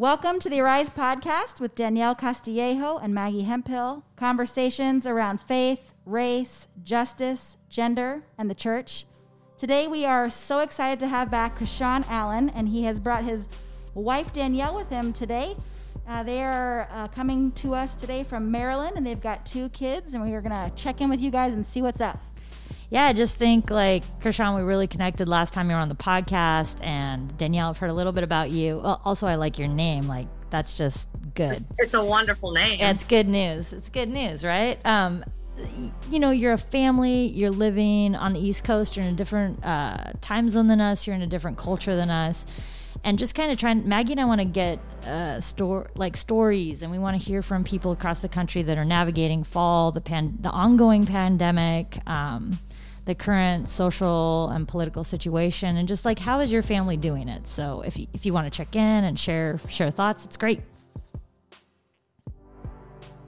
Welcome to the Arise podcast with Danielle Castillejo and Maggie Hemphill. Conversations around faith, race, justice, gender, and the church. Today we are so excited to have back Krishon Allen, and he has brought his wife Danielle with him today. Uh, they are uh, coming to us today from Maryland, and they've got two kids, and we are going to check in with you guys and see what's up. Yeah, I just think like Krishon, we really connected last time you were on the podcast, and Danielle, I've heard a little bit about you. Also, I like your name. Like that's just good. It's a wonderful name. Yeah, it's good news. It's good news, right? Um, you know, you're a family. You're living on the East Coast. You're in a different uh, time zone than us. You're in a different culture than us and just kind of trying maggie and i want to get uh, store like stories and we want to hear from people across the country that are navigating fall the pan the ongoing pandemic um, the current social and political situation and just like how is your family doing it so if you, if you want to check in and share share thoughts it's great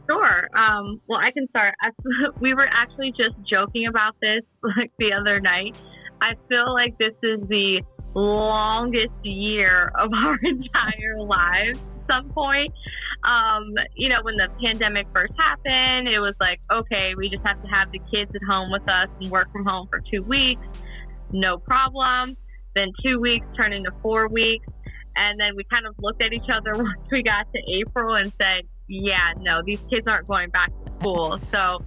Sure. Um, well, I can start. we were actually just joking about this like the other night. I feel like this is the longest year of our entire lives some point. Um, you know, when the pandemic first happened, it was like, okay, we just have to have the kids at home with us and work from home for two weeks. No problem. Then two weeks turned into four weeks. And then we kind of looked at each other once we got to April and said, yeah, no, these kids aren't going back to school. So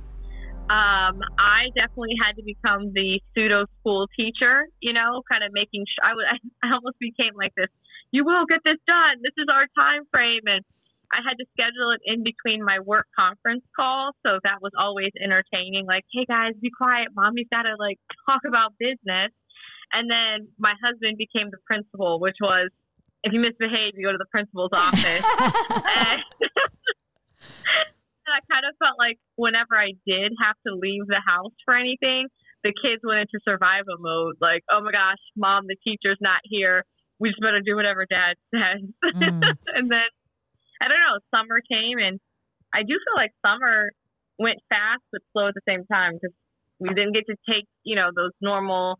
um, I definitely had to become the pseudo school teacher, you know, kind of making sure I, would, I almost became like this, you will get this done. This is our time frame. And I had to schedule it in between my work conference calls. So that was always entertaining. Like, hey guys, be quiet. Mommy's got to like talk about business. And then my husband became the principal, which was if you misbehave, you go to the principal's office. and, I kind of felt like whenever I did have to leave the house for anything, the kids went into survival mode. Like, oh my gosh, mom, the teacher's not here. We just better do whatever dad says. Mm. and then, I don't know, summer came and I do feel like summer went fast but slow at the same time because we didn't get to take, you know, those normal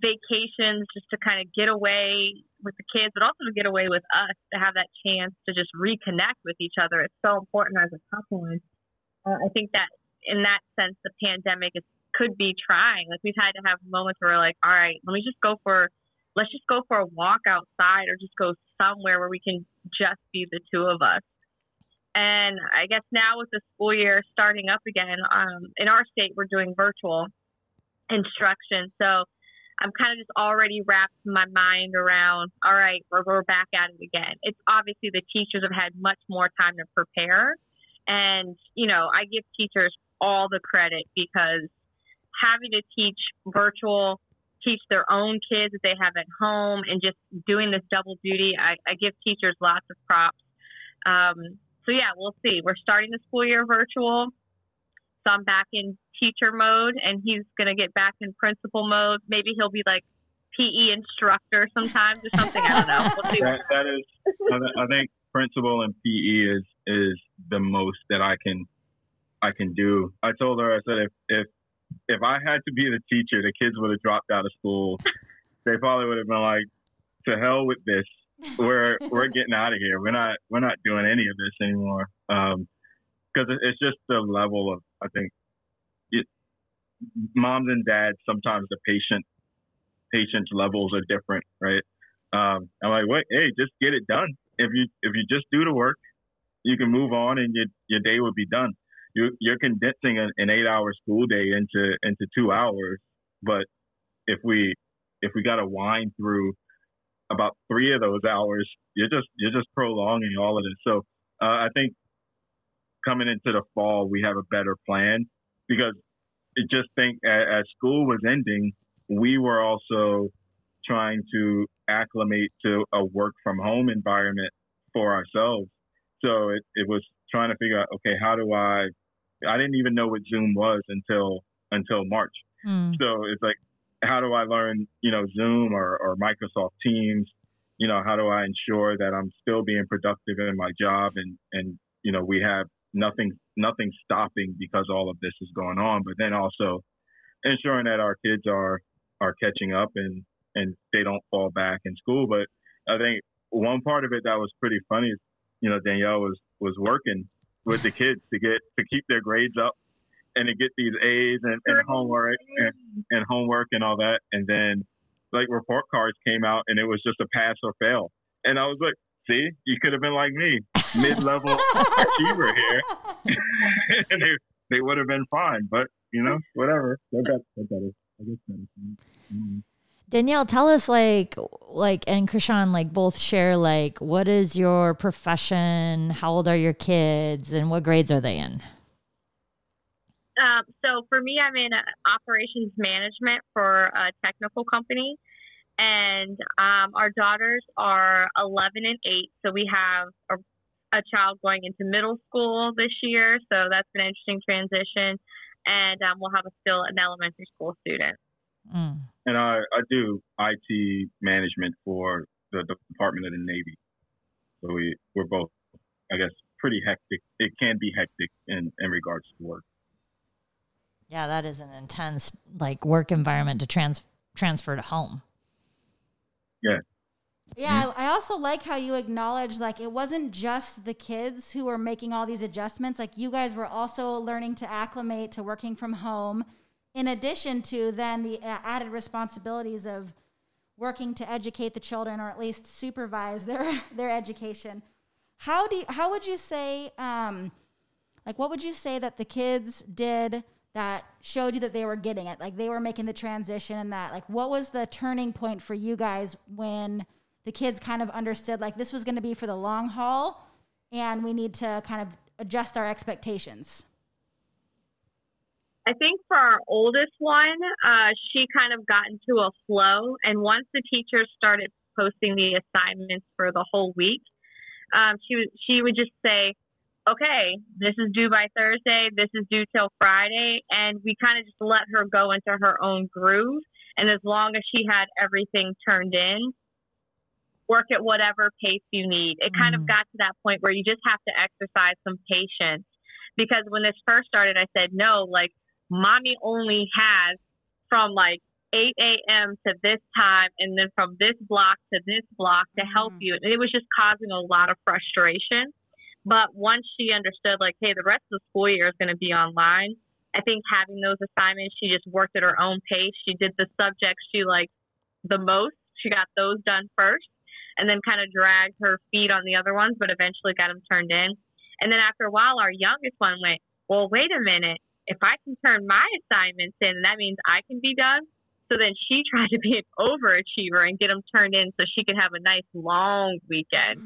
vacations just to kind of get away with the kids, but also to get away with us to have that chance to just reconnect with each other. It's so important as a couple. And uh, I think that in that sense, the pandemic is, could be trying. Like we've had to have moments where we're like, all right, let me just go for, let's just go for a walk outside or just go somewhere where we can just be the two of us. And I guess now with the school year starting up again, um, in our state, we're doing virtual instruction. So I'm kind of just already wrapped my mind around, all right, we're, we're back at it again. It's obviously the teachers have had much more time to prepare. And, you know, I give teachers all the credit because having to teach virtual, teach their own kids that they have at home, and just doing this double duty, I, I give teachers lots of props. Um, so, yeah, we'll see. We're starting the school year virtual. So I'm back in teacher mode and he's going to get back in principal mode. Maybe he'll be like PE instructor sometimes or something. I don't know. We'll that, that is, I think principal and PE is is the most that I can I can do. I told her I said if if if I had to be the teacher, the kids would have dropped out of school. they probably would have been like, to hell with this. We're we're getting out of here. We're not we're not doing any of this anymore. Um, because it's just the level of I think moms and dads sometimes the patient patience levels are different, right? Um, I'm like, wait, hey, just get it done. If you if you just do the work, you can move on and your your day will be done. You you're condensing an, an eight hour school day into into two hours, but if we if we got to wind through about three of those hours, you're just you're just prolonging all of this. So uh, I think coming into the fall, we have a better plan because it just think as, school was ending, we were also trying to acclimate to a work from home environment for ourselves. So it, it was trying to figure out, okay, how do I, I didn't even know what Zoom was until, until March. Mm. So it's like, how do I learn, you know, Zoom or, or Microsoft Teams? You know, how do I ensure that I'm still being productive in my job and, and, you know, we have nothing nothing stopping because all of this is going on, but then also ensuring that our kids are are catching up and and they don't fall back in school. But I think one part of it that was pretty funny is, you know, Danielle was was working with the kids to get to keep their grades up and to get these A's and, and homework and, and homework and all that. And then like report cards came out and it was just a pass or fail. And I was like, see, you could have been like me, mid level achiever here. and they, they would have been fine. But, you know, whatever. They're better. They're better. I guess better. Mm-hmm. Danielle, tell us like like and Krishon like both share like what is your profession? How old are your kids and what grades are they in? Um, so for me, I'm in operations management for a technical company, and um, our daughters are 11 and 8. So we have a, a, child going into middle school this year, so that's an interesting transition, and um, we'll have a, still an elementary school student. Mm. And I, I do IT management for the Department of the Navy. So we, we're both, I guess, pretty hectic. It can be hectic in, in regards to work. Yeah, that is an intense like work environment to trans transfer to home. Yeah. Yeah, mm-hmm. I also like how you acknowledge like it wasn't just the kids who were making all these adjustments. Like you guys were also learning to acclimate to working from home in addition to then the added responsibilities of working to educate the children or at least supervise their their education how do you, how would you say um, like what would you say that the kids did that showed you that they were getting it? Like they were making the transition and that like what was the turning point for you guys when the kids kind of understood like this was going to be for the long haul and we need to kind of adjust our expectations I think for our oldest one, uh, she kind of got into a flow. And once the teachers started posting the assignments for the whole week, um, she, she would just say, okay, this is due by Thursday, this is due till Friday. And we kind of just let her go into her own groove. And as long as she had everything turned in, work at whatever pace you need. It kind mm. of got to that point where you just have to exercise some patience. Because when this first started, I said, no, like, mommy only has from like 8 a.m. to this time and then from this block to this block to help mm. you. And it was just causing a lot of frustration. But once she understood, like, hey, the rest of the school year is going to be online, I think having those assignments, she just worked at her own pace. She did the subjects she liked the most. She got those done first and then kind of dragged her feet on the other ones, but eventually got them turned in. And then after a while, our youngest one went, well, wait a minute if I can turn my assignments in, that means I can be done. So then she tried to be an overachiever and get them turned in so she could have a nice long weekend.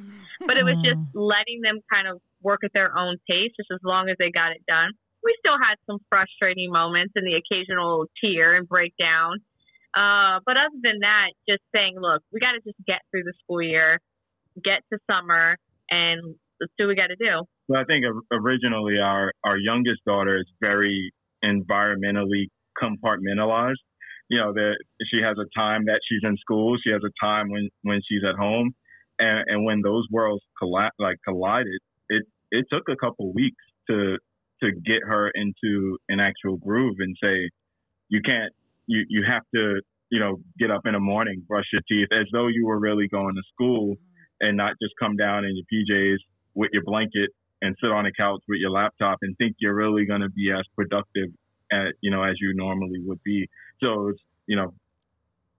But it was just mm. letting them kind of work at their own pace, just as long as they got it done. We still had some frustrating moments and the occasional tear and breakdown. Uh, but other than that, just saying, look, we got to just get through the school year, get to summer, and let's do what we got to do. Well, I think originally our, our youngest daughter is very environmentally compartmentalized. You know, that she has a time that she's in school, she has a time when, when she's at home, and, and when those worlds colli- like collided, it it took a couple weeks to to get her into an actual groove and say, you can't, you you have to, you know, get up in the morning, brush your teeth, as though you were really going to school, and not just come down in your PJs with your blanket and sit on a couch with your laptop and think you're really going to be as productive at, you know, as you normally would be. So it's, you know,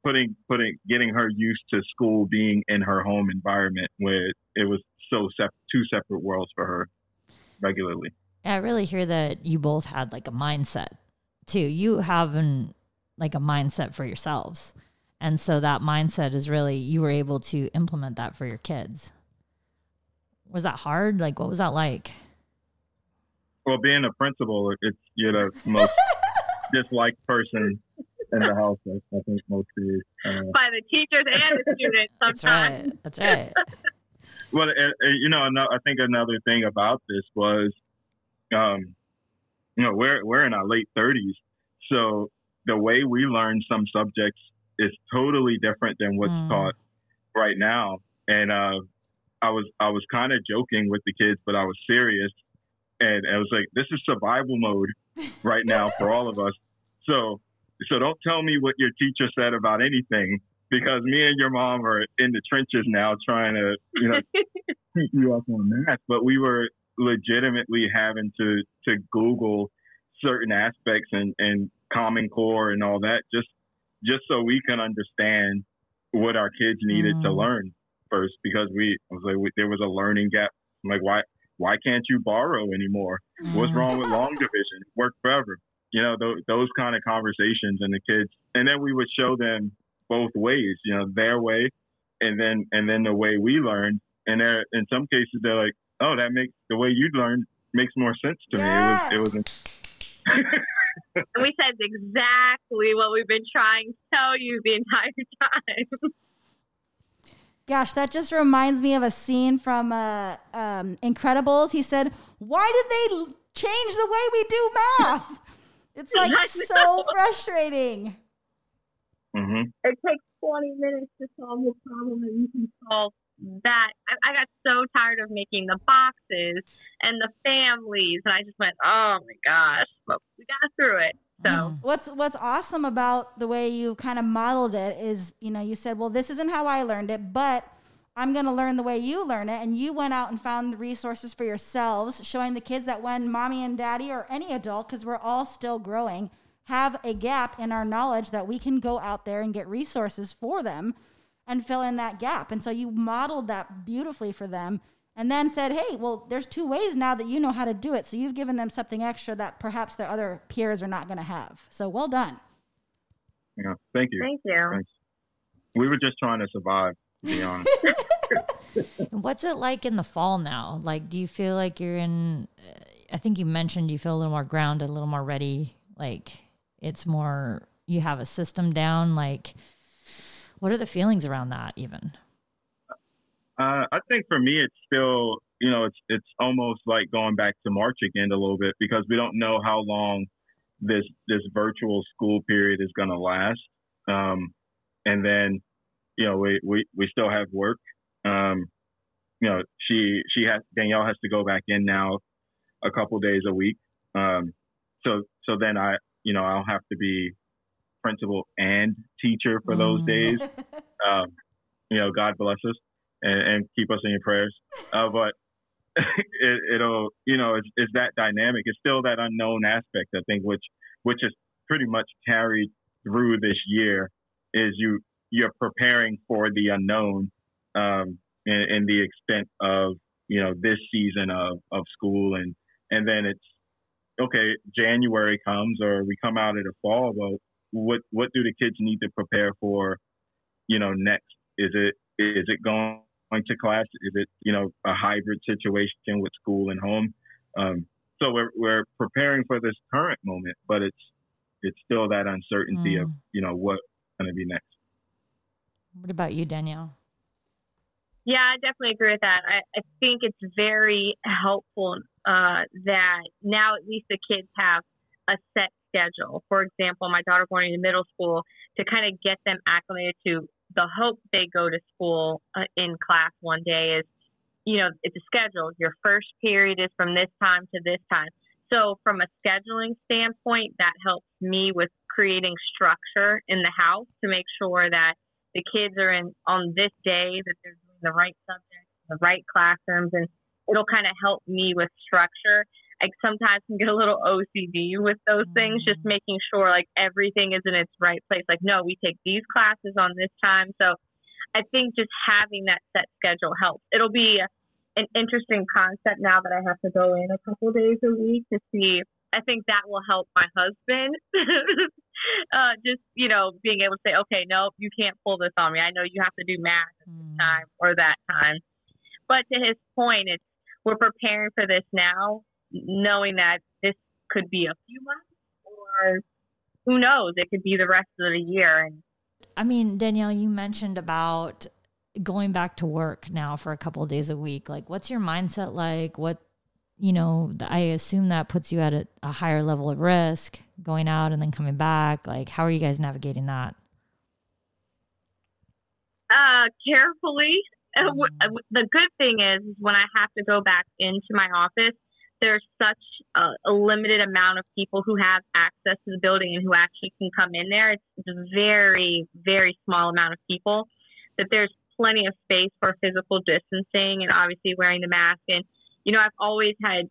putting, putting, getting her used to school being in her home environment where it was so sep- two separate worlds for her regularly. I really hear that you both had like a mindset too. You have an, like a mindset for yourselves. And so that mindset is really, you were able to implement that for your kids was that hard? Like, what was that like? Well, being a principal, it's you're the most disliked person in the house. I, think most of you. Uh, By the teachers and the students sometimes. That's right. That's right. well, you know, I think another thing about this was, um, you know, we're we're in our late thirties, so the way we learn some subjects is totally different than what's mm. taught right now. And uh, I was I was kind of joking with the kids, but I was serious, and I was like, "This is survival mode right now for all of us." So so don't tell me what your teacher said about anything. because me and your mom are in the trenches now trying to, you know, keep you up on math. But we were legitimately having to to Google certain aspects and, and Common Core and all that just just so we can understand what our kids needed mm. to learn first because we I was like we, there was a learning gap. I'm like why why can't you borrow anymore? What's mm-hmm. wrong with long division? It worked forever. You know th- those kind of conversations and the kids, and then we would show them both ways. You know their way, and then and then the way we learned. And there in some cases they're like, oh that makes the way you learned makes more sense to yes. me. It was it was. and we said exactly what we've been trying to tell you the entire time. Gosh, that just reminds me of a scene from uh, um, Incredibles. He said, "Why did they change the way we do math?" It's like so frustrating. Mm-hmm. It takes 20 minutes to solve a problem that you can solve that I, I, got so tired of making the boxes and the families, and I just went, "Oh my gosh!" But we got through it. So what's what's awesome about the way you kind of modeled it is, you know, you said, "Well, this isn't how I learned it, but I'm going to learn the way you learn it," and you went out and found the resources for yourselves, showing the kids that when mommy and daddy or any adult, because we're all still growing, have a gap in our knowledge, that we can go out there and get resources for them and fill in that gap. And so you modeled that beautifully for them and then said, hey, well, there's two ways now that you know how to do it. So you've given them something extra that perhaps their other peers are not going to have. So well done. Yeah, thank you. Thank you. Thanks. We were just trying to survive, to be honest. What's it like in the fall now? Like, do you feel like you're in? Uh, I think you mentioned you feel a little more grounded, a little more ready. Like, it's more, you have a system down. Like, what are the feelings around that even? Uh, I think for me, it's still, you know, it's it's almost like going back to March again a little bit because we don't know how long this this virtual school period is going to last. Um, and then, you know, we, we, we still have work. Um, you know, she she has Danielle has to go back in now a couple days a week. Um, so so then I you know I'll have to be principal and teacher for those mm. days. Um, you know, God bless us and, and keep us in your prayers. Uh, but it, will you know, it's, it's that dynamic. It's still that unknown aspect, I think, which which is pretty much carried through this year. Is you you're preparing for the unknown um, in, in the extent of you know this season of of school and and then it's okay january comes or we come out of the fall well what what do the kids need to prepare for you know next is it is it going to class is it you know a hybrid situation with school and home um, so we're we're preparing for this current moment but it's it's still that uncertainty mm. of you know what's going to be next what about you danielle yeah, I definitely agree with that. I, I think it's very helpful uh, that now at least the kids have a set schedule. For example, my daughter going to middle school to kind of get them acclimated to the hope they go to school uh, in class one day is, you know, it's a schedule. Your first period is from this time to this time. So from a scheduling standpoint, that helps me with creating structure in the house to make sure that the kids are in on this day that they're doing the right subjects, the right classrooms, and it'll kind of help me with structure I sometimes can get a little OCD with those things, just mm. making sure like everything is in its right place. Like, no, we take these classes on this time. So I think just having that set schedule helps. It'll be an interesting concept now that I have to go in a couple days a week to see. I think that will help my husband. uh, just, you know, being able to say, okay, no, you can't pull this on me. I know you have to do math at this mm. time or that time. But to his point, it's we're preparing for this now knowing that this could be a few months or who knows, it could be the rest of the year. And I mean, Danielle, you mentioned about going back to work now for a couple of days a week. Like, what's your mindset like? What, you know, I assume that puts you at a, a higher level of risk going out and then coming back. Like, how are you guys navigating that? Uh, carefully. Mm-hmm. The good thing is, when I have to go back into my office, there's such a, a, limited amount of people who have access to the building and who actually can come in there. It's a very, very small amount of people, that there's plenty of space for physical distancing and obviously wearing the mask. And, you know, I've always had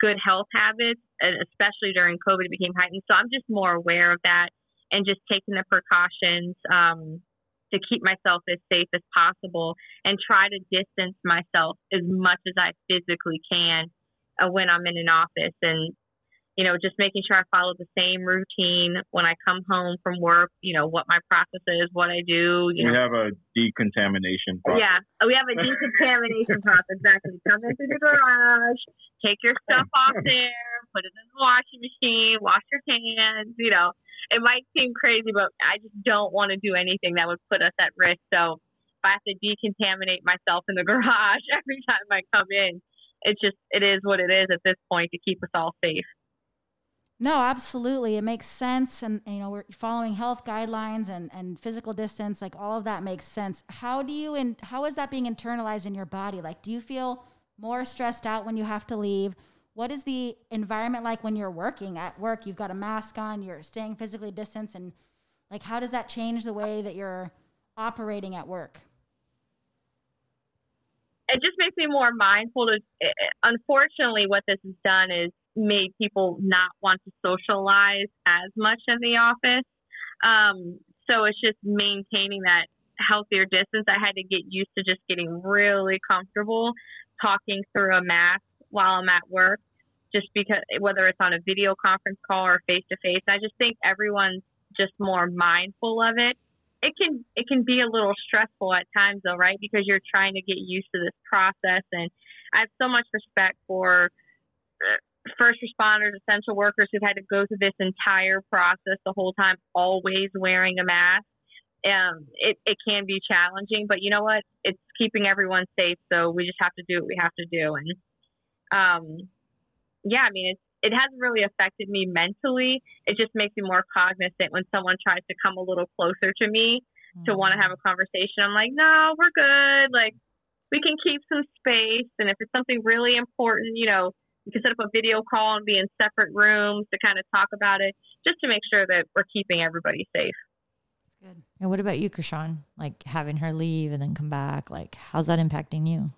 good health habits, and especially during COVID, it became heightened. So I'm just more aware of that and just taking the precautions um, to keep myself as safe as possible and try to distance myself as much as I physically can Uh, when I'm in an office. And you know, just making sure I follow the same routine when I come home from work, you know, what my process is, what I do. You we know. have a decontamination process. Yeah, oh, we have a decontamination process. Exactly. Come into the garage, take your stuff off there, put it in the washing machine, wash your hands. You know, it might seem crazy, but I just don't want to do anything that would put us at risk. So if I have to decontaminate myself in the garage every time I come in, it's just it is what it is at this point to keep us all safe. No, absolutely. It makes sense. And, you know, we're following health guidelines and, and physical distance, like all of that makes sense. How do you, and how is that being internalized in your body? Like, do you feel more stressed out when you have to leave? What is the environment like when you're working at work? You've got a mask on, you're staying physically distanced. And like, how does that change the way that you're operating at work? It just makes me more mindful to, unfortunately, what this has done is made people not want to socialize as much in the office. Um, so it's just maintaining that healthier distance. I had to get used to just getting really comfortable talking through a mask while I'm at work, just because whether it's on a video conference call or face to face. I just think everyone's just more mindful of it. It can it can be a little stressful at times though, right? Because you're trying to get used to this process and I have so much respect for first responders, essential workers who've had to go through this entire process the whole time, always wearing a mask. Um, it, it can be challenging, but you know what? It's keeping everyone safe. So we just have to do what we have to do. And, um, yeah, I mean, it's, it hasn't really affected me mentally. It just makes me more cognizant when someone tries to come a little closer to me mm-hmm. to want to have a conversation. I'm like, no, we're good. Like, we can keep some space. And if it's something really important, you know, we can set up a video call and be in separate rooms to kind of talk about it, just to make sure that we're keeping everybody safe. Good. And what about you, Krishon? Like having her leave and then come back, like how's that impacting you?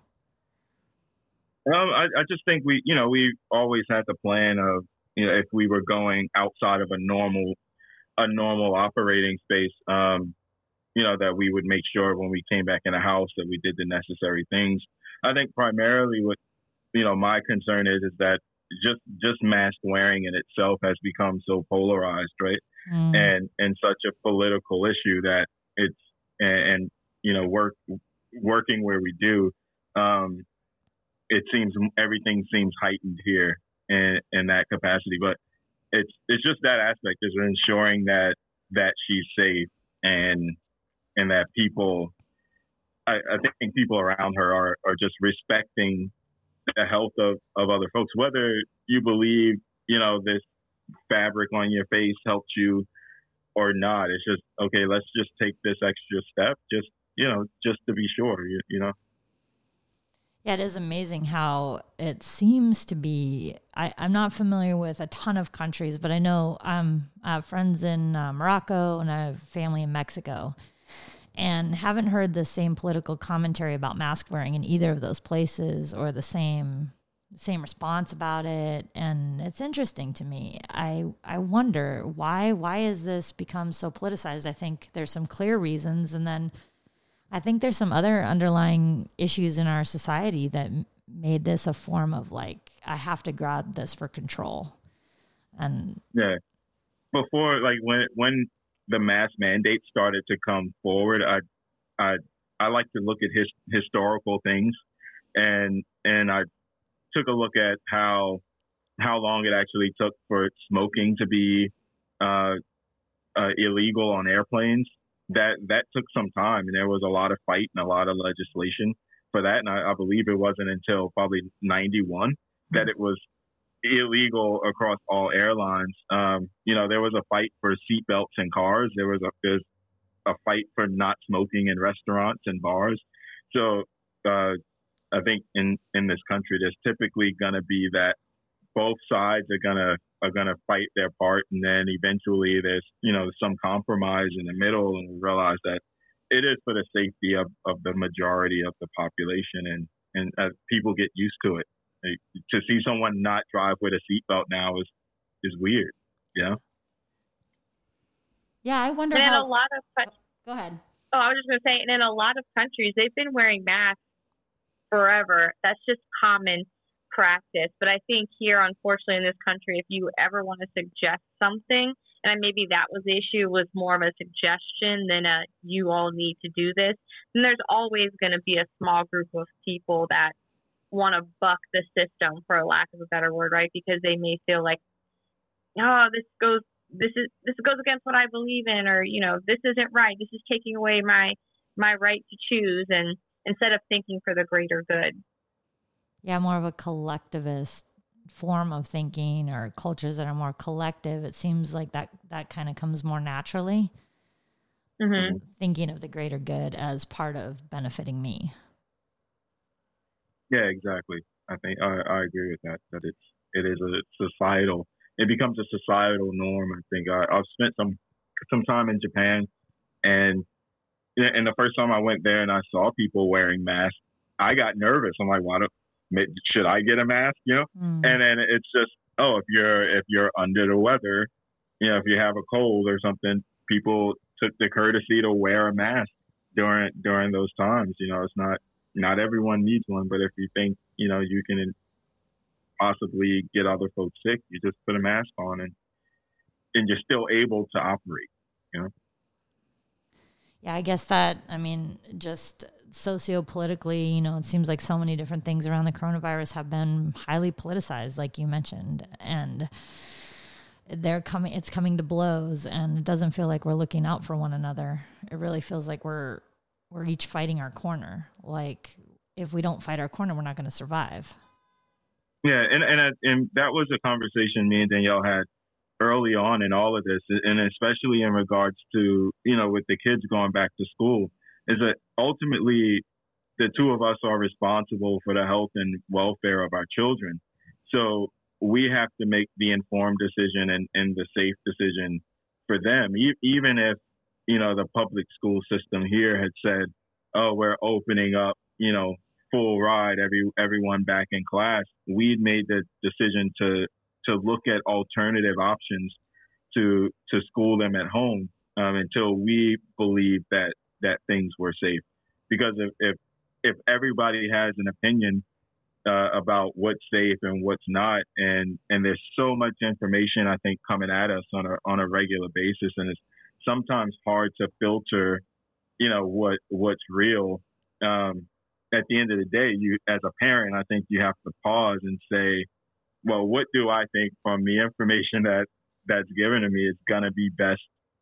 Um, I, I just think we, you know, we always had the plan of, you know, if we were going outside of a normal, a normal operating space, um, you know, that we would make sure when we came back in the house that we did the necessary things. I think primarily what you know, my concern is is that just just mask wearing in itself has become so polarized, right? Mm. And and such a political issue that it's and, and you know work working where we do, um, it seems everything seems heightened here in in that capacity. But it's it's just that aspect is ensuring that that she's safe and and that people I, I think people around her are, are just respecting the health of, of other folks, whether you believe, you know, this fabric on your face helps you or not. It's just, okay, let's just take this extra step, just, you know, just to be sure, you, you know? Yeah, it is amazing how it seems to be. I, am not familiar with a ton of countries, but I know um, I have friends in uh, Morocco and I have family in Mexico. And haven't heard the same political commentary about mask wearing in either of those places or the same same response about it. And it's interesting to me. I i wonder why why has this become so politicized? I think there's some clear reasons and then i think there's some other underlying issues in our society that made this a form of like i have to grab this for control and yeah before like when when the mask mandate started to come forward, I I I like to look at his historical things, and and I took a look at how how long it actually took for smoking to be uh, uh, illegal on airplanes. That that took some time, and there was a lot of fight and a lot of legislation for that. And I, I believe it wasn't until probably '91 that it was illegal across all airlines. Um, you know, there was a fight for seatbelts in cars. There was a there's a fight for not smoking in restaurants and bars. So uh, I think in in this country, there's typically going to be that both sides are going to are going to fight their part, and then eventually there's you know some compromise in the middle, and we realize that it is for the safety of, of the majority of the population, and and as people get used to it, like, to see someone not drive with a seatbelt now is is weird, Yeah. Yeah, I wonder And in how. a lot of oh, Go ahead. Oh, I was just going to say, and in a lot of countries, they've been wearing masks forever. That's just common practice. But I think here, unfortunately, in this country, if you ever want to suggest something, and maybe that was the issue, was more of a suggestion than a you all need to do this, then there's always going to be a small group of people that want to buck the system, for lack of a better word, right? Because they may feel like, oh, this goes this is this goes against what I believe in, or you know, this isn't right. This is taking away my my right to choose, and instead of thinking for the greater good. Yeah, more of a collectivist form of thinking or cultures that are more collective. It seems like that that kind of comes more naturally. hmm Thinking of the greater good as part of benefiting me. Yeah, exactly. I think I, I agree with that. That it's it is a societal. It becomes a societal norm. I think I, I've spent some some time in Japan, and and the first time I went there and I saw people wearing masks, I got nervous. I'm like, why don't should I get a mask? You know, Mm. and then it's just oh, if you're if you're under the weather, you know, if you have a cold or something, people took the courtesy to wear a mask during during those times. You know, it's not not everyone needs one, but if you think you know you can possibly get other folks sick, you just put a mask on and and you're still able to operate. Yeah, I guess that, I mean, just sociopolitically, you know, it seems like so many different things around the coronavirus have been highly politicized, like you mentioned. And they're coming, it's coming to blows, and it doesn't feel like we're looking out for one another. It really feels like we're, we're each fighting our corner. Like, if we don't fight our corner, we're not going to survive. Yeah, and and uh, and that was a conversation me and Danielle had early on in all of this, and especially in regards to you know with the kids going back to school, is that ultimately the two of us are responsible for the health and welfare of our children. So we have to make the informed decision and, and the safe decision for them, e- even if you know the public school system here had said, "Oh, we're opening up," you know, full ride, every everyone back in class, we'd made the decision to to look at alternative options to to school them at home um, until we believe that that things were safe. Because if if, if everybody has an opinion uh, about what's safe and what's not, and and there's so much information I think coming at us on a on a regular basis, and it's sometimes hard to filter, you know, what what's real. Um, at the end of the day, you as a parent, I think you have to pause and say, well, what do I think from the information that that's given to me is gonna be best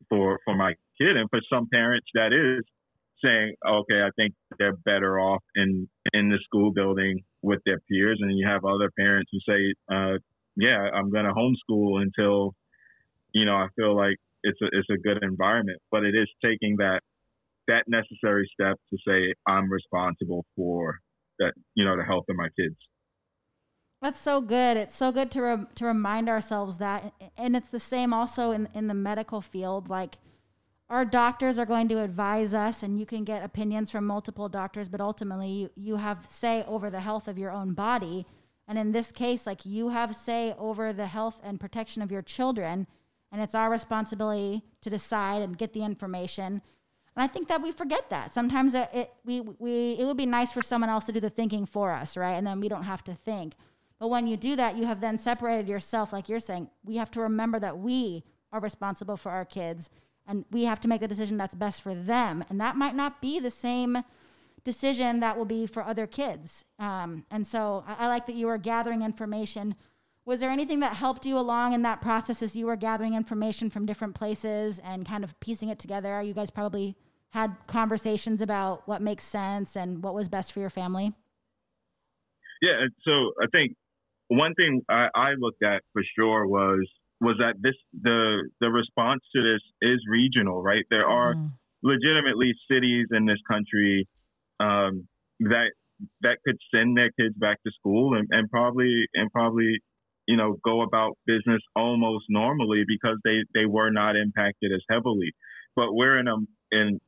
for for my kid? And for some parents, that is saying, okay, I think they're better off in in the school building with their peers, and you have other parents who say, uh, yeah, I'm gonna homeschool until you know I feel like it's a it's a good environment, but it is taking that that necessary step to say I'm responsible for that, you know, the health of my kids. That's so good. It's so good to re- to remind ourselves that, and it's the same also in in the medical field. Like our doctors are going to advise us, and you can get opinions from multiple doctors, but ultimately you, you have say over the health of your own body. And in this case, like you have say over the health and protection of your children, and it's our responsibility to decide and get the information. And I think that we forget that sometimes it, it we we it would be nice for someone else to do the thinking for us, right? And then we don't have to think. But when you do that, you have then separated yourself, like you're saying. We have to remember that we are responsible for our kids, and we have to make the decision that's best for them. And that might not be the same decision that will be for other kids. Um, and so I, I like that you were gathering information. Was there anything that helped you along in that process as you were gathering information from different places and kind of piecing it together? You guys probably had conversations about what makes sense and what was best for your family. Yeah, so I think one thing I, I looked at for sure was was that this the the response to this is regional, right? There are Mm. legitimately cities in this country um, that that could send their kids back to school and, and probably and probably you know, go about business almost normally because they, they were not impacted as heavily. But we're in a in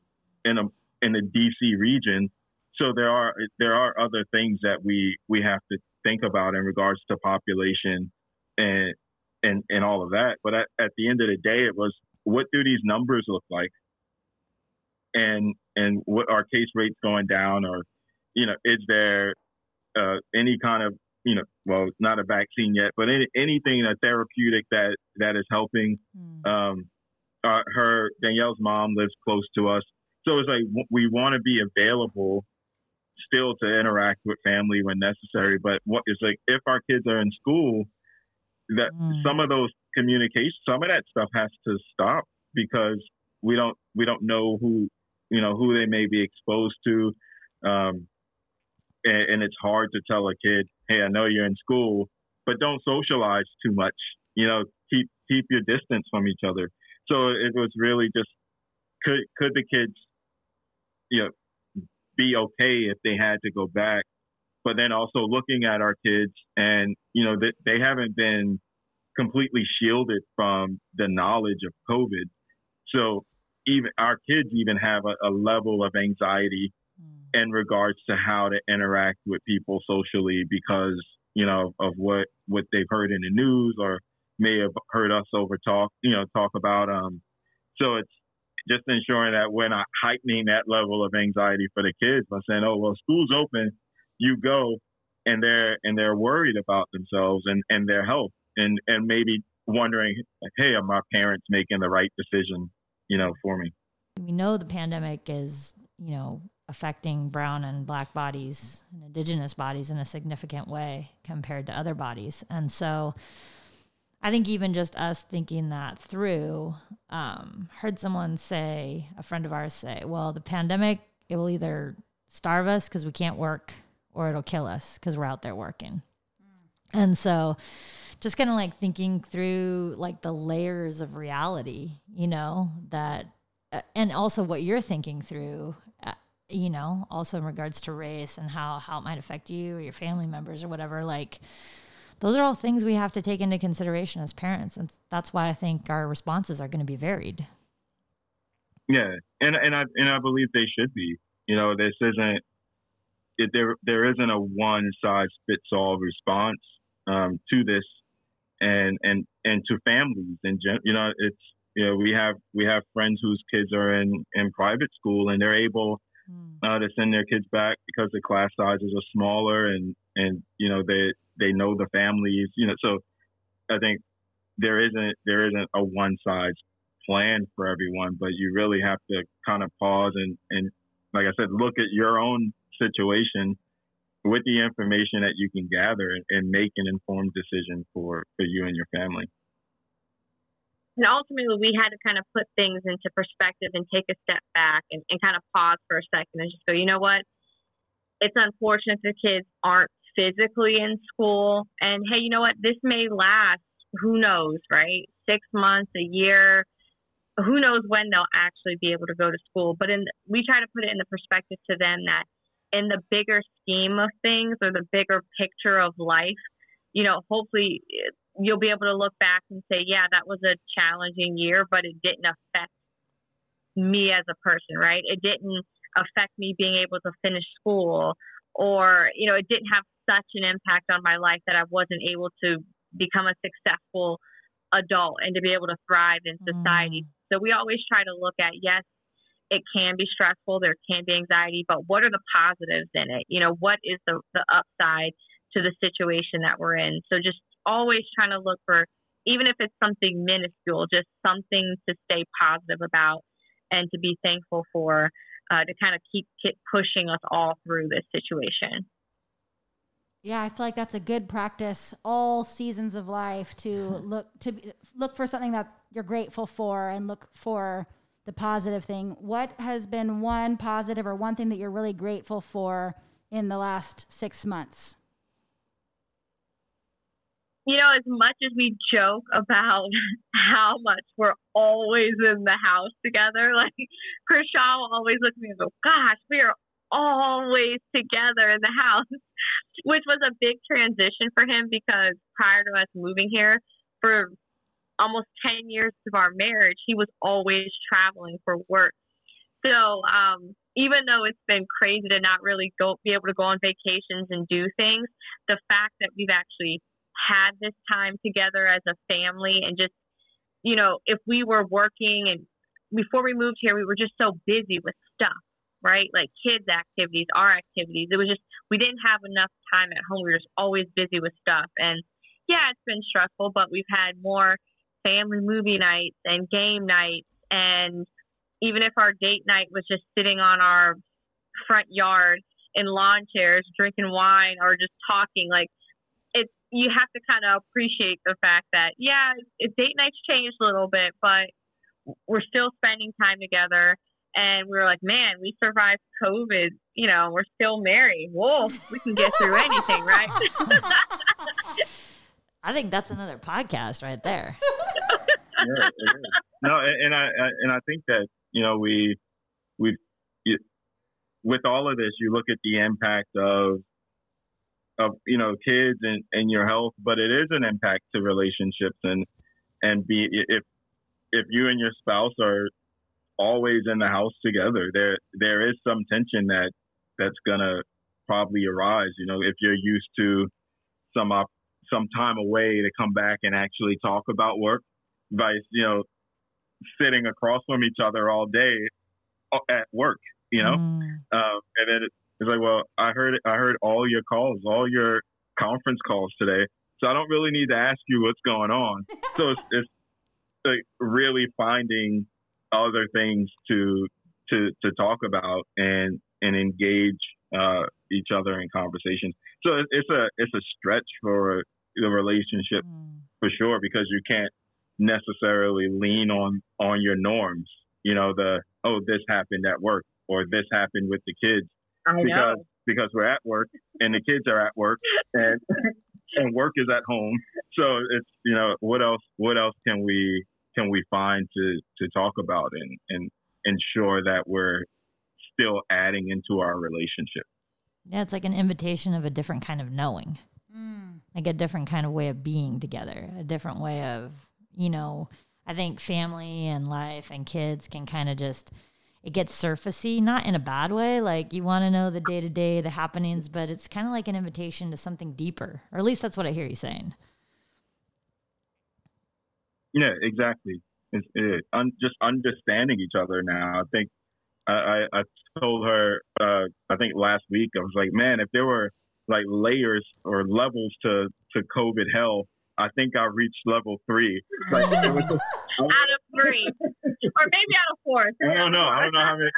in a in the DC region, so there are there are other things that we we have to think about in regards to population and and and all of that. But at, at the end of the day, it was what do these numbers look like, and and what are case rates going down, or you know, is there uh, any kind of you know, well, not a vaccine yet, but any, anything a therapeutic that that is helping. Mm. Um, uh, her Danielle's mom lives close to us, so it's like we want to be available still to interact with family when necessary. But what is like if our kids are in school, that mm. some of those communications, some of that stuff has to stop because we don't we don't know who you know who they may be exposed to. Um, and, and it's hard to tell a kid, "Hey, I know you're in school, but don't socialize too much. You know, keep keep your distance from each other." So it was really just could could the kids, you know, be okay if they had to go back, but then also looking at our kids and you know that they, they haven't been completely shielded from the knowledge of COVID. So even our kids even have a, a level of anxiety in regards to how to interact with people socially because you know of what what they've heard in the news or may have heard us over talk you know talk about um so it's just ensuring that we're not heightening that level of anxiety for the kids by saying oh well school's open you go and they're and they're worried about themselves and and their health and and maybe wondering hey are my parents making the right decision you know for me we know the pandemic is you know affecting brown and black bodies and indigenous bodies in a significant way compared to other bodies. And so I think even just us thinking that through, um, heard someone say, a friend of ours say, well, the pandemic, it will either starve us because we can't work or it'll kill us because we're out there working. Mm. And so just kind of like thinking through like the layers of reality, you know, that, uh, and also what you're thinking through you know, also in regards to race and how how it might affect you or your family members or whatever, like those are all things we have to take into consideration as parents, and that's why I think our responses are going to be varied. Yeah, and and I and I believe they should be. You know, this isn't it, there. There isn't a one size fits all response um, to this, and and and to families and you know it's you know we have we have friends whose kids are in in private school and they're able mm. uh, to send their kids back because the class sizes are smaller and and you know they they know the families you know so I think there isn't there isn't a one size plan for everyone but you really have to kind of pause and and like I said look at your own situation with the information that you can gather and, and make an informed decision for for you and your family and ultimately we had to kind of put things into perspective and take a step back and, and kind of pause for a second and just go, you know what? It's unfortunate the kids aren't physically in school. And hey, you know what? This may last, who knows, right? Six months, a year. Who knows when they'll actually be able to go to school? But in we try to put it in the perspective to them that in the bigger scheme of things or the bigger picture of life, you know, hopefully you'll be able to look back and say, yeah, that was a challenging year, but it didn't affect me as a person, right? It didn't affect me being able to finish school or, you know, it didn't have such an impact on my life that I wasn't able to become a successful adult and to be able to thrive in society. Mm. So we always try to look at, yes, it can be stressful, there can be anxiety, but what are the positives in it? You know, what is the, the upside to the situation that we're in? So just always trying to look for, even if it's something minuscule, just something to stay positive about and to be thankful for uh, to kind of keep, keep pushing us all through this situation. Yeah, I feel like that's a good practice all seasons of life to look to look for something that you're grateful for and look for the positive thing. What has been one positive or one thing that you're really grateful for in the last 6 months? You know, as much as we joke about how much we're always in the house together, like Krishon always look at me and go, "Gosh, we are always together in the house, which was a big transition for him because prior to us moving here, for almost 10 years of our marriage, he was always traveling for work. So, um, even though it's been crazy to not really go be able to go on vacations and do things, the fact that we've actually had this time together as a family and just you know, if we were working and before we moved here, we were just so busy with stuff, right? Like kids' activities, our activities. It was just, we didn't have enough time at home. We were just always busy with stuff. And yeah, it's been stressful, but we've had more family movie nights and game nights. And even if our date night was just sitting on our front yard in lawn chairs, drinking wine or just talking, like you have to kind of appreciate the fact that yeah, it, date nights changed a little bit, but we're still spending time together. And we were like, man, we survived COVID. You know, we're still married. Whoa, we can get through anything, right? I think that's another podcast right there. yeah, no, and, and I, I and I think that you know we we with all of this, you look at the impact of of you know kids and, and your health, but it is an impact to relationships and and be if if you and your spouse are always in the house together, there there is some tension that that's gonna probably arise. You know, if you're used to some op, some time away to come back and actually talk about work, vice you know sitting across from each other all day uh, at work. You know, mm. uh, and then He's like, well, I heard I heard all your calls, all your conference calls today, so I don't really need to ask you what's going on. so it's, it's like really finding other things to to to talk about and and engage uh, each other in conversations. So it's a it's a stretch for the relationship mm. for sure because you can't necessarily lean on on your norms. You know, the oh this happened at work or this happened with the kids. I because know. because we're at work and the kids are at work and and work is at home. So it's you know what else what else can we can we find to to talk about and and ensure that we're still adding into our relationship. Yeah, it's like an invitation of a different kind of knowing. Mm. Like a different kind of way of being together, a different way of, you know, I think family and life and kids can kind of just it gets surfacey, not in a bad way. Like you want to know the day to day, the happenings, but it's kind of like an invitation to something deeper, or at least that's what I hear you saying. Yeah, exactly. It's it, just understanding each other now. I think I, I, I told her, uh, I think last week, I was like, man, if there were like layers or levels to, to COVID hell, I think I reached level three. Like, just, out of three, or maybe out of four. I don't know. I don't know how many.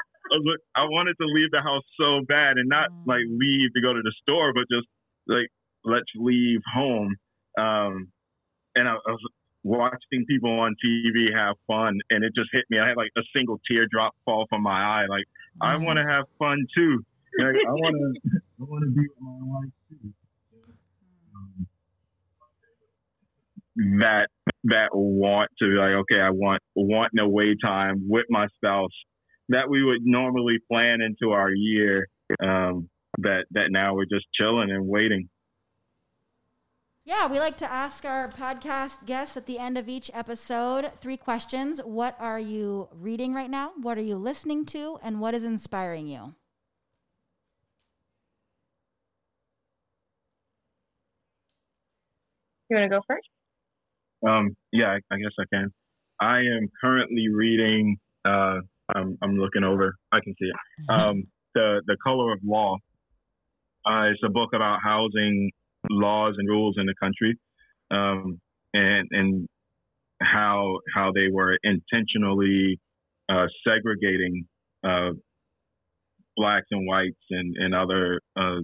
I wanted to leave the house so bad, and not like leave to go to the store, but just like let's leave home. Um, and I, I was watching people on TV have fun, and it just hit me. I had like a single teardrop fall from my eye. Like mm. I want to have fun too. Like, I want to. I want to be with my wife too. That that want to be like, okay, I want want an away time with my spouse that we would normally plan into our year. Um, that that now we're just chilling and waiting. Yeah, we like to ask our podcast guests at the end of each episode three questions. What are you reading right now? What are you listening to? And what is inspiring you? You want to go first? Um, yeah, I, I, guess I can. I am currently reading. Uh, I'm, I'm looking over. I can see it. Mm-hmm. Um, the the Color of Law. Uh, it's a book about housing laws and rules in the country, um, and and how how they were intentionally uh, segregating uh, blacks and whites and and other uh,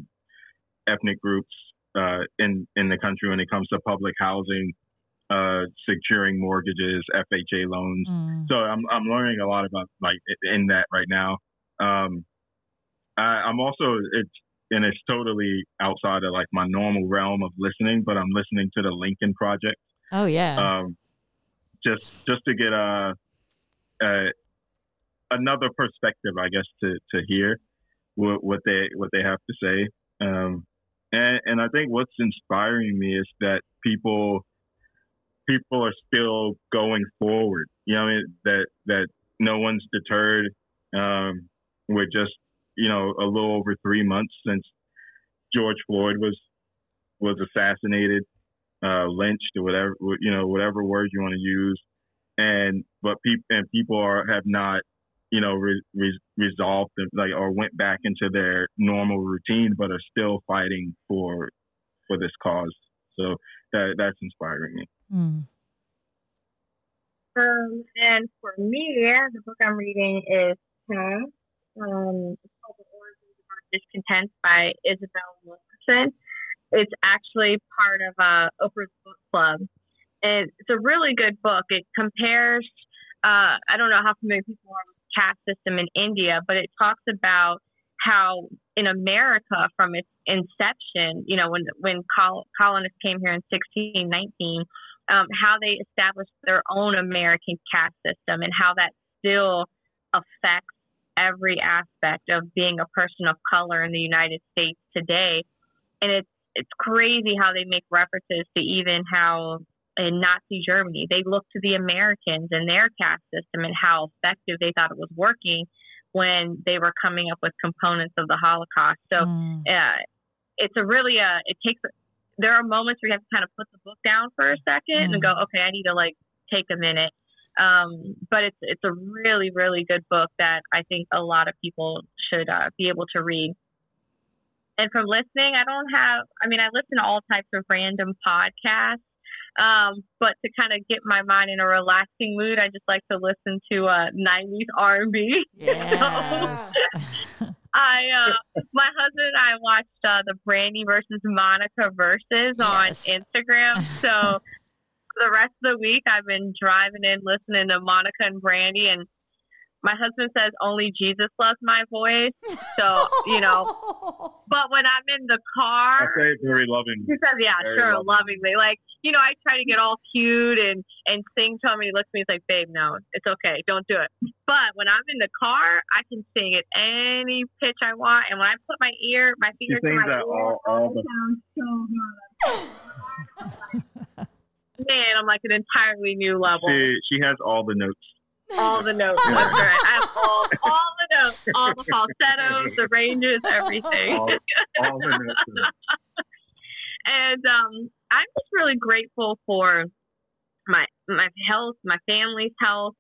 ethnic groups uh, in in the country when it comes to public housing uh, securing mortgages, FHA loans. Mm. So I'm I'm learning a lot about like in that right now. Um, I, I'm also it's and it's totally outside of like my normal realm of listening, but I'm listening to the Lincoln Project. Oh yeah. Um, just just to get a, a another perspective, I guess, to to hear. what, what they what they have to say. Um, and and I think what's inspiring me is that people people are still going forward. You know, I mean, that that no one's deterred. Um, we're just you know a little over three months since George Floyd was was assassinated, uh, lynched, or whatever you know whatever word you want to use, and but people and people are have not you know, re- re- resolved like or went back into their normal routine, but are still fighting for for this cause. So that that's inspiring me. Mm. Um, and for me, the book I'm reading is Um, it's called The Origins of Our Discontent by Isabel Wilkerson. It's actually part of uh, Oprah's Book Club. And it's a really good book. It compares, uh, I don't know how familiar people are with caste system in India, but it talks about how in America from its inception, you know, when when col- colonists came here in 1619, um, how they established their own American caste system and how that still affects every aspect of being a person of color in the United States today. And it's it's crazy how they make references to even how in Nazi Germany. They looked to the Americans and their caste system and how effective they thought it was working when they were coming up with components of the Holocaust. So mm. uh, it's a really a it takes. There are moments where you have to kind of put the book down for a second mm. and go, okay, I need to like take a minute. Um, but it's it's a really really good book that I think a lot of people should uh, be able to read. And from listening, I don't have. I mean, I listen to all types of random podcasts. Um, but to kind of get my mind in a relaxing mood, I just like to listen to uh, 90s R&B. Yes. so, I, uh, my husband and I watched uh, the Brandy versus Monica Verzuz yes. on Instagram. So the rest of the week, I've been driving in listening to Monica and Brandy and my husband says only Jesus loves my voice. So, you know, but when I'm in the car, I say it very loving. He says, yeah, very sure, loving. lovingly. Like, you know, I try to get all cute and, and sing to him. And he looks at me, he's like, babe, no, it's okay. Don't do it. But when I'm in the car, I can sing at any pitch I want. And when I put my ear, my fingers in my ear, all, all oh, the- sounds so good. Man, I'm like an entirely new level. She, she has all the notes all the notes. That's right. I have all, all the notes, all the falsettos, the ranges, everything. All, all the notes. and um, I'm just really grateful for my my health, my family's health,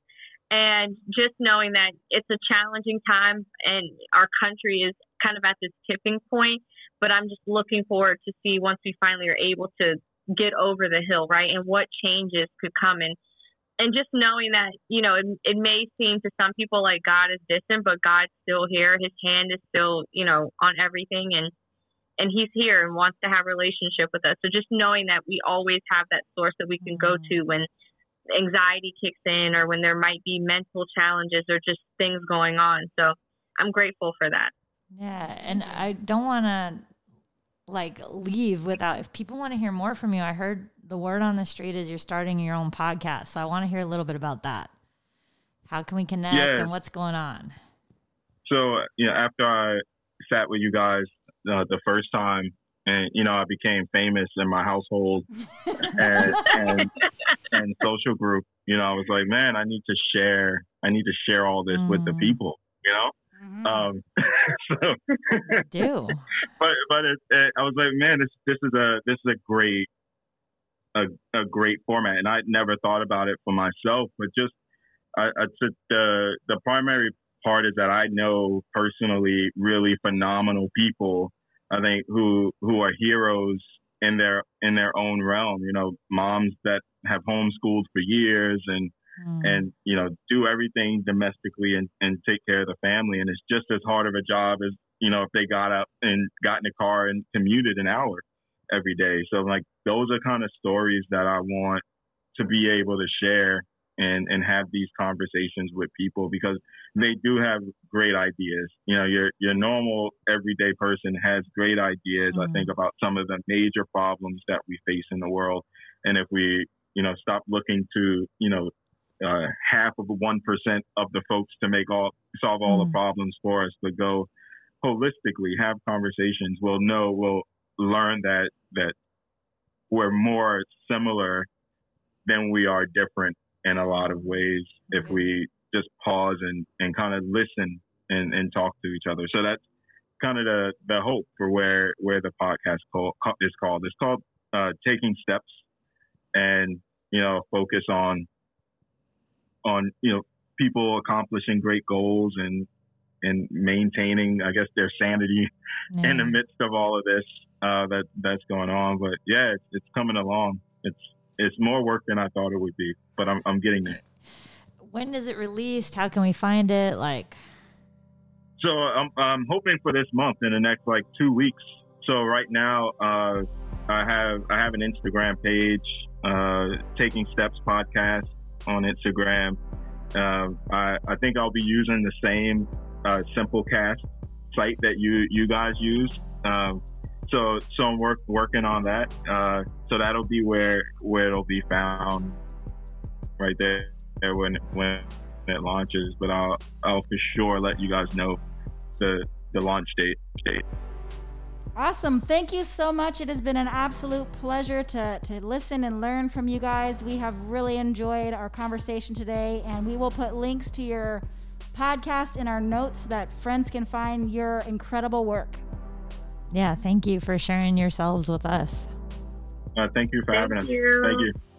and just knowing that it's a challenging time and our country is kind of at this tipping point. But I'm just looking forward to see once we finally are able to get over the hill, right? And what changes could come and and just knowing that you know it, it may seem to some people like god is distant but god's still here. His hand is still you know on everything and and he's here and wants to have relationship with us. So just knowing that we always have that source that we can go mm-hmm. to when anxiety kicks in or when there might be mental challenges or just things going on. So i'm grateful for that. Yeah and i don't want to like leave without if people want to hear more from you i heard the word on the street is you're starting your own podcast. So I want to hear a little bit about that. How can we connect yeah. and what's going on? So, you know, after I sat with you guys uh, the first time, and you know, I became famous in my household and, and, and social group. You know, I was like, man, I need to share. I need to share all this mm. with the mm. people. You know. Mm-hmm. Um, so, do. But but it, it, I was like, man, this this is a this is a great a, a great format, and I never thought about it for myself. But just I, I the the primary part is that I know personally really phenomenal people. I think who who are heroes in their in their own realm. You know, moms that have homeschooled for years and mm. and you know do everything domestically and and take care of the family. And it's just as hard of a job as you know if they got up and got in a car and commuted an hour every day. So like those are kind of stories that I want to be able to share and and have these conversations with people because they do have great ideas. You know, your your normal everyday person has great ideas. Mm-hmm. I think about some of the major problems that we face in the world, and if we you know stop looking to you know uh, half of one percent of the folks to make all solve all mm-hmm. the problems for us, but go holistically have conversations We'll know we'll learn that that we're more similar than we are different in a lot of ways if we just pause and, and kind of listen and, and talk to each other. So that's kind of the, the hope for where, where the podcast call, is called. It's called uh, Taking Steps and, you know, focus on, on, you know, people accomplishing great goals and, and maintaining, I guess, their sanity yeah. in the midst of all of this uh, that that's going on. But yeah, it's, it's coming along. It's it's more work than I thought it would be, but I'm I'm getting there. When is it released? How can we find it? Like, so I'm I'm hoping for this month in the next like two weeks. So right now, uh, I have I have an Instagram page, uh, Taking Steps Podcast on Instagram. Uh, I I think I'll be using the same uh, Simplecast site that you you guys use. Um, so so I'm work, working on that. Uh, so that'll be where where it'll be found right there when when it launches. But I'll I'll for sure let you guys know the the launch date date. Awesome. Thank you so much. It has been an absolute pleasure to, to listen and learn from you guys. We have really enjoyed our conversation today, and we will put links to your podcast in our notes so that friends can find your incredible work. Yeah, thank you for sharing yourselves with us. Uh, thank you for thank having you. us. Thank you.